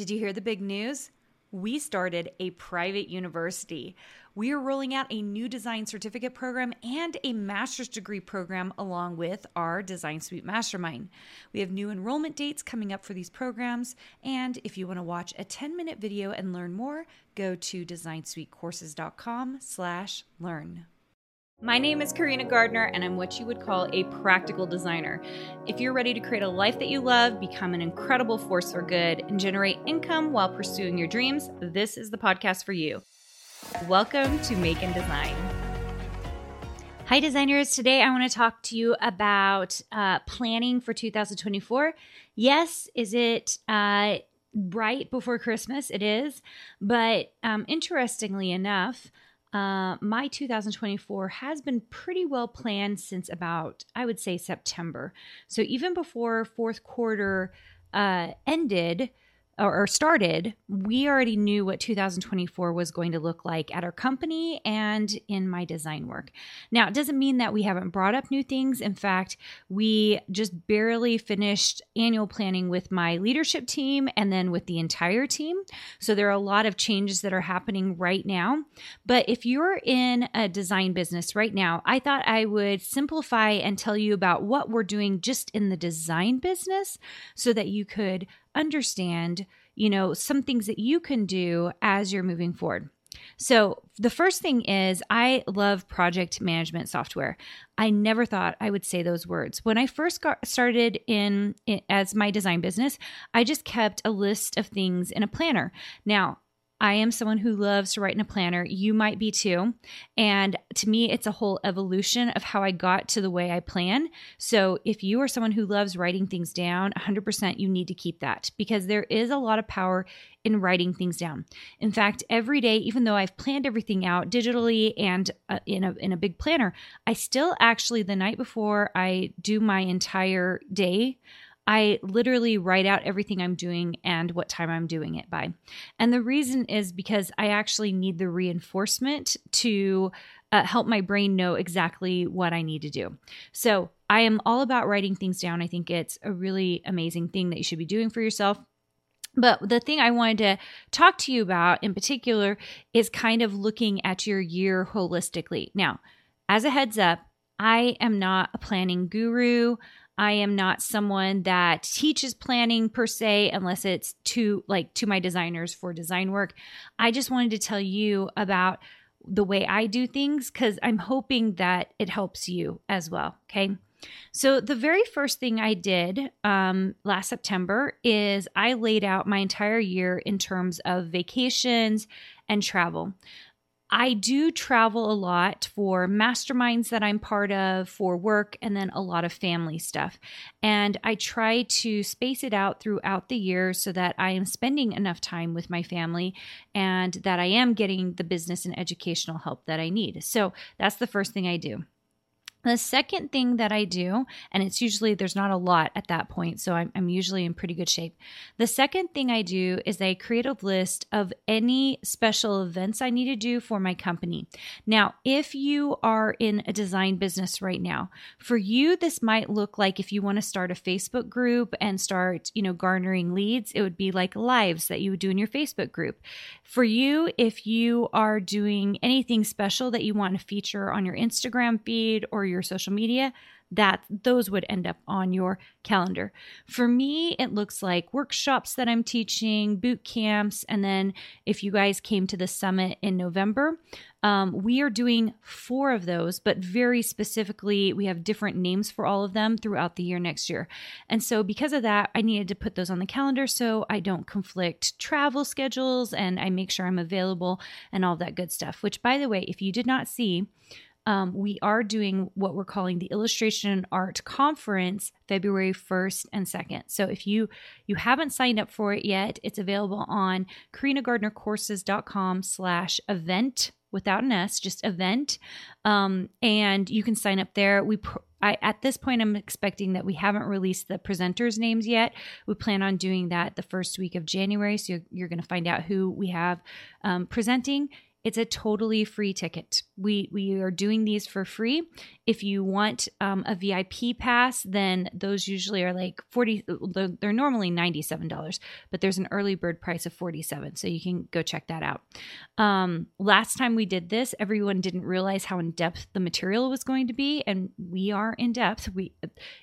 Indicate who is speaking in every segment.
Speaker 1: Did you hear the big news? We started a private university. We are rolling out a new design certificate program and a master's degree program along with our Design Suite Mastermind. We have new enrollment dates coming up for these programs, and if you want to watch a 10-minute video and learn more, go to designsuitecourses.com/learn. My name is Carina Gardner, and I'm what you would call a practical designer. If you're ready to create a life that you love, become an incredible force for good, and generate income while pursuing your dreams, this is the podcast for you. Welcome to Make and Design. Hi, designers. Today I want to talk to you about uh, planning for 2024. Yes, is it uh, right before Christmas? It is. But um, interestingly enough, uh, my 2024 has been pretty well planned since about, I would say, September. So even before fourth quarter uh, ended, or, started, we already knew what 2024 was going to look like at our company and in my design work. Now, it doesn't mean that we haven't brought up new things. In fact, we just barely finished annual planning with my leadership team and then with the entire team. So there are a lot of changes that are happening right now. But if you're in a design business right now, I thought I would simplify and tell you about what we're doing just in the design business so that you could understand, you know, some things that you can do as you're moving forward. So, the first thing is I love project management software. I never thought I would say those words. When I first got started in, as my design business, I just kept a list of things in a planner. Now, I am someone who loves to write in a planner. You might be too. And to me, it's a whole evolution of how I got to the way I plan. So if you are someone who loves writing things down, 100% you need to keep that because there is a lot of power in writing things down. In fact, every day, even though I've planned everything out digitally and uh, in a in a big planner, I still actually the night before I do my entire day, I literally write out everything I'm doing and what time I'm doing it by. And the reason is because I actually need the reinforcement to uh, help my brain know exactly what I need to do. So I am all about writing things down. I think it's a really amazing thing that you should be doing for yourself. But the thing I wanted to talk to you about in particular is kind of looking at your year holistically. Now, as a heads up, I am not a planning guru. I am not someone that teaches planning per se, unless it's to like to my designers for design work. I just wanted to tell you about the way I do things because I'm hoping that it helps you as well. Okay. So, the very first thing I did um, last September is I laid out my entire year in terms of vacations and travel. I do travel a lot for masterminds that I'm part of, for work, and then a lot of family stuff. And I try to space it out throughout the year so that I am spending enough time with my family and that I am getting the business and educational help that I need. So that's the first thing I do. The second thing that I do, and it's usually there's not a lot at that point, so I'm, I'm, usually in pretty good shape. The second thing I do is I create a list of any special events I need to do for my company. Now, if you are in a design business right now, for you, this might look like if you want to start a Facebook group and start, you know, garnering leads, it would be like lives that you would do in your Facebook group. For you, if you are doing anything special that you want to feature on your Instagram feed or your social media, that those would end up on your calendar. For me, it looks like workshops that I'm teaching, boot camps, and then if you guys came to the summit in November, um, we are doing four of those, but very specifically, we have different names for all of them throughout the year next year. And so, because of that, I needed to put those on the calendar so I don't conflict travel schedules and I make sure I'm available and all that good stuff. Which, by the way, if you did not see, um, we are doing what we're calling the illustration and art conference february 1st and 2nd so if you you haven't signed up for it yet it's available on carinagardnercourses.com slash event without an s just event um, and you can sign up there we pr- I, at this point, I'm expecting that we haven't released the presenters' names yet. We plan on doing that the first week of January. So you're, you're going to find out who we have um, presenting it's a totally free ticket. We we are doing these for free. If you want um, a VIP pass, then those usually are like forty. They're normally ninety seven dollars, but there's an early bird price of forty seven, so you can go check that out. Um, last time we did this, everyone didn't realize how in depth the material was going to be, and we are in depth. We,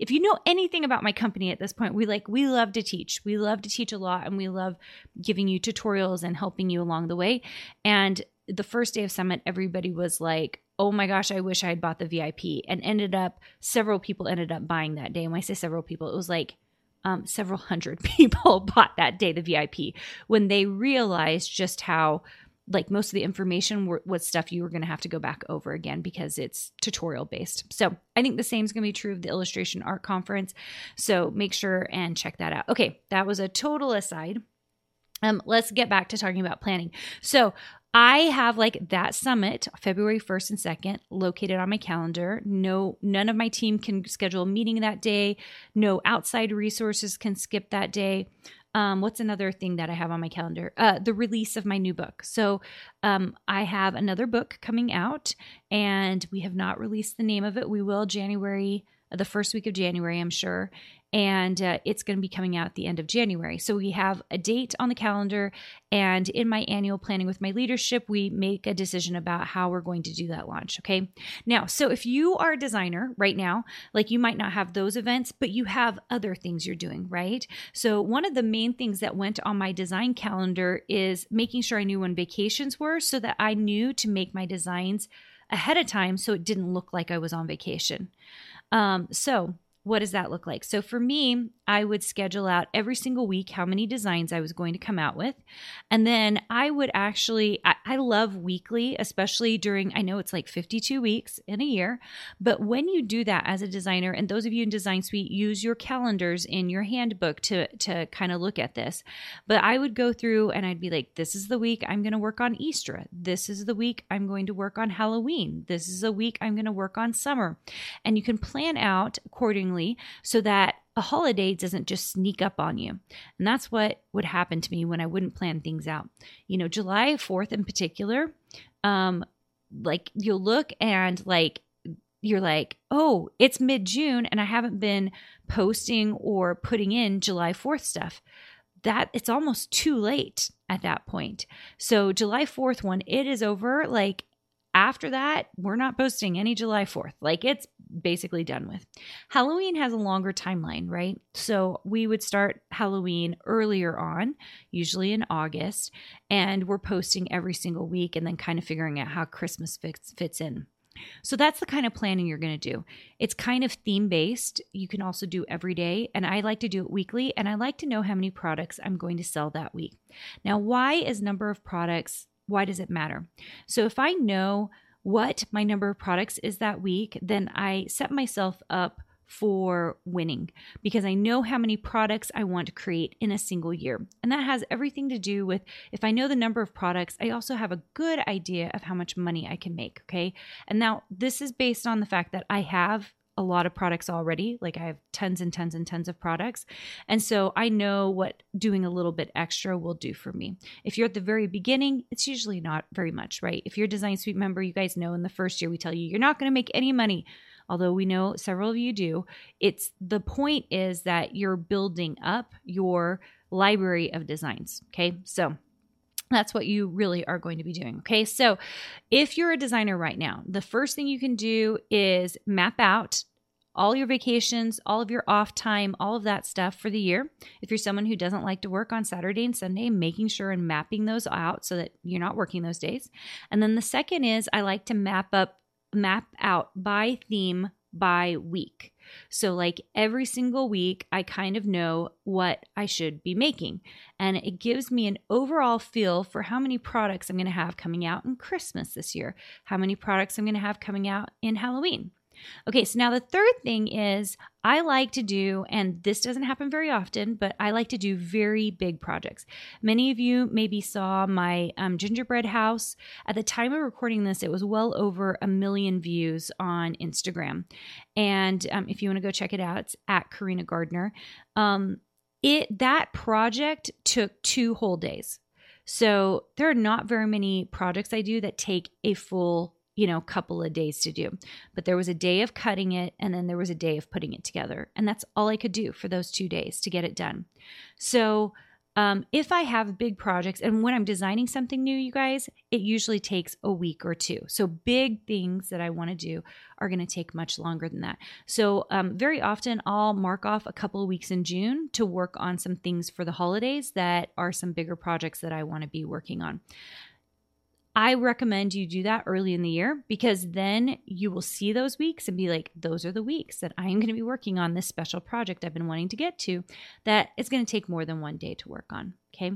Speaker 1: if you know anything about my company at this point, we like we love to teach. We love to teach a lot, and we love giving you tutorials and helping you along the way, and the first day of summit, everybody was like, oh my gosh, I wish I had bought the VIP. And ended up, several people ended up buying that day. And when I say several people, it was like um, several hundred people bought that day the VIP when they realized just how like most of the information was stuff you were going to have to go back over again because it's tutorial based. So I think the same is going to be true of the illustration art conference. So make sure and check that out. Okay, that was a total aside. Um, let's get back to talking about planning. So I have like that summit February 1st and 2nd located on my calendar. No none of my team can schedule a meeting that day. No outside resources can skip that day. Um, what's another thing that I have on my calendar? Uh, the release of my new book. So um, I have another book coming out, and we have not released the name of it. We will January, the first week of January, I'm sure and uh, it's going to be coming out at the end of January. So we have a date on the calendar, and in my annual planning with my leadership, we make a decision about how we're going to do that launch. Okay. Now, so if you are a designer right now, like you might not have those events, but you have other things you're doing, right? So one of the main things that went on my design calendar is making sure I knew when vacations were so that I knew to make my designs ahead of time so it didn't look like I was on vacation. Um, so what does that look like? So for me, I would schedule out every single week how many designs I was going to come out with. And then I would actually, I, I, love weekly, especially during, I know it's like 52 weeks in a year, but when you do that as a designer, and those of you in Design Suite use your calendars in your handbook to, to kind of look at this. But I would go through and I'd be like, this is the week I'm going to work on Easter. This is the week I'm going to work on Halloween. This is a week I'm going to work on summer. And you can plan out accordingly accordingly so that a holiday doesn't just sneak up on you. And that's what would happen to me when I wouldn't plan things out. You know, July 4th in particular, um, like you'll look and like you're like, oh, it's mid June and I haven't been posting or putting in July 4th stuff. That it's almost too late at that point. So, July 4th, when it is over, like after that, we're not posting any July 4th. Like it's basically done with. Halloween has a longer timeline, right? So we would start Halloween earlier on, usually in August, and we're posting every single week and then kind of figuring out how Christmas fits, fits in. So that's the kind of planning you're going to do. It's kind of theme based. You can also do every day, and I like to do it weekly, and I like to know how many products I'm going to sell that week. Now, why is number of products why does it matter? So if I know what my number of products is that week, then I set myself up for winning because I know how many products I want to create in a single year. And that has everything to do with if I know the number of products, I also have a good idea of how much money I can make. Okay. And now this is based on the fact that I have a lot of products already. Like I have tons and tons and tons of products. And so I know what doing a little bit extra will do for me. If you're at the very beginning, it's usually not very much, right? If you're a Design Suite member, you guys know in the first year we tell you you're not going to make any money. Although we know several of you do, it's the point is that you're building up your library of designs. Okay. So that's what you really are going to be doing. Okay. So if you're a designer right now, the first thing you can do is map out all your vacations, all of your off time, all of that stuff for the year. If you're someone who doesn't like to work on Saturday and Sunday, making sure and mapping those out so that you're not working those days. And then the second is I like to map up, map out by theme by week. So, like every single week, I kind of know what I should be making. And it gives me an overall feel for how many products I'm going to have coming out in Christmas this year, how many products I'm going to have coming out in Halloween. Okay, so now the third thing is I like to do, and this doesn't happen very often, but I like to do very big projects. Many of you maybe saw my um, gingerbread house. At the time of recording this, it was well over a million views on Instagram. And um, if you want to go check it out, it's at Carina Gardner. Um, it that project took two whole days. So there are not very many projects I do that take a full you know, couple of days to do. But there was a day of cutting it and then there was a day of putting it together. And that's all I could do for those two days to get it done. So um, if I have big projects and when I'm designing something new, you guys, it usually takes a week or two. So big things that I want to do are going to take much longer than that. So um, very often I'll mark off a couple of weeks in June to work on some things for the holidays that are some bigger projects that I want to be working on. I recommend you do that early in the year because then you will see those weeks and be like, those are the weeks that I am going to be working on this special project I've been wanting to get to that it's going to take more than one day to work on. Okay.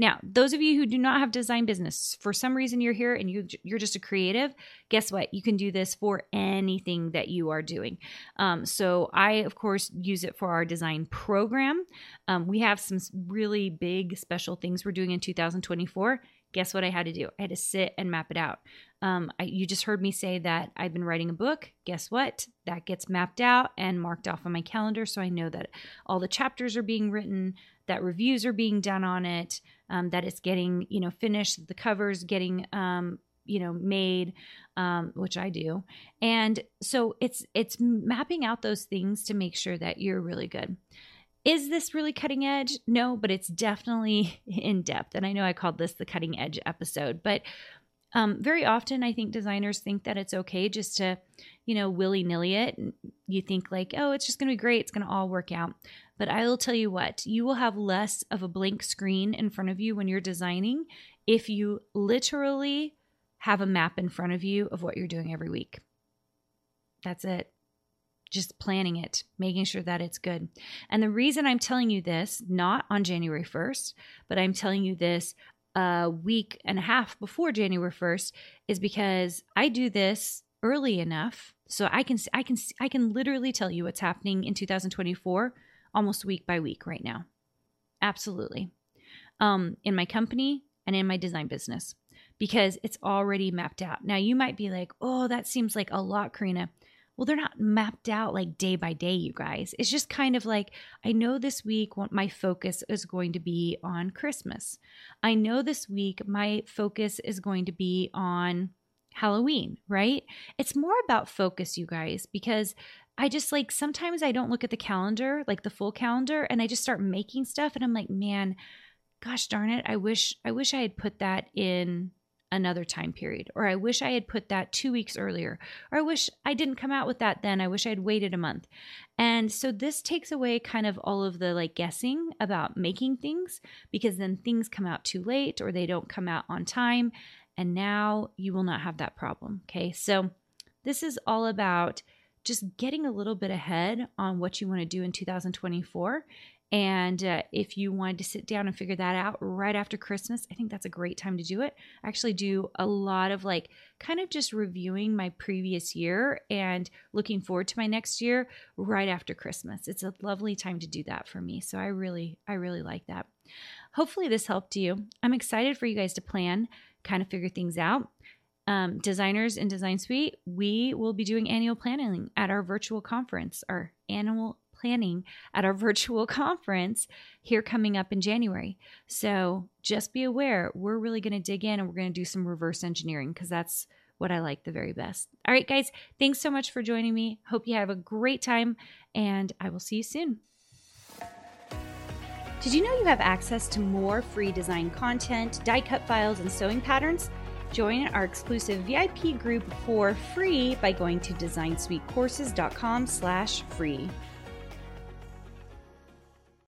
Speaker 1: Now, those of you who do not have design business, for some reason you're here and you, you're just a creative, guess what? You can do this for anything that you are doing. Um, so, I, of course, use it for our design program. Um, we have some really big special things we're doing in 2024 guess what I had to do? I had to sit and map it out. Um, I, you just heard me say that I've been writing a book. Guess what? That gets mapped out and marked off on my calendar. So I know that all the chapters are being written, that reviews are being done on it, um, that it's getting, you know, finished, the covers getting, um, you know, made, um, which I do. And so it's, it's mapping out those things to make sure that you're really good. Is this really cutting edge? No, but it's definitely in depth. And I know I called this the cutting edge episode, but um, very often I think designers think that it's okay just to, you know, willy nilly it. You think like, oh, it's just going to be great. It's going to all work out. But I will tell you what, you will have less of a blank screen in front of you when you're designing if you literally have a map in front of you of what you're doing every week. That's it just planning it, making sure that it's good. And the reason I'm telling you this, not on January 1st, but I'm telling you this a week and a half before January 1st, is because I do this early enough so I can I can I can literally tell you what's happening in 2024 almost week by week right now. Absolutely. Um, in my company and in my design business because it's already mapped out. Now you might be like, "Oh, that seems like a lot, Carina." Well, they're not mapped out like day by day, you guys. It's just kind of like, I know this week my focus is going to be on Christmas. I know this week my focus is going to be on Halloween, right? It's more about focus, you guys, because I just like sometimes I don't look at the calendar, like the full calendar, and I just start making stuff and I'm like, man, gosh darn it, I wish I wish I had put that in another time period. Or I wish I had put that two weeks earlier. Or I wish I didn't come out with that then. I wish I'd waited a month. And so this takes away kind of all of the like guessing about making things because then things come out too late or they don't come out on time. And now you will not have that problem. Okay. So this is all about just getting a little bit ahead on what you want to do in 2024 and uh, if you wanted to sit down and figure that out right after Christmas, I think that's a great time to do it. I actually do a lot of like kind of just reviewing my previous year and looking forward to my next year right after Christmas. It's a lovely time to do that for me. So I really, I really like that. Hopefully, this helped you. I'm excited for you guys to plan, kind of figure things out. Um, designers in Design Suite, we will be doing annual planning at our virtual conference, our annual planning at our virtual conference here coming up in January. So just be aware, we're really going to dig in and we're going to do some reverse engineering because that's what I like the very best. All right, guys, thanks so much for joining me. Hope you have a great time, and I will see you soon. Did you know you have access to more free design content, die cut files, and sewing patterns? Join our exclusive VIP group for free by going to designsuitecourses.com slash free.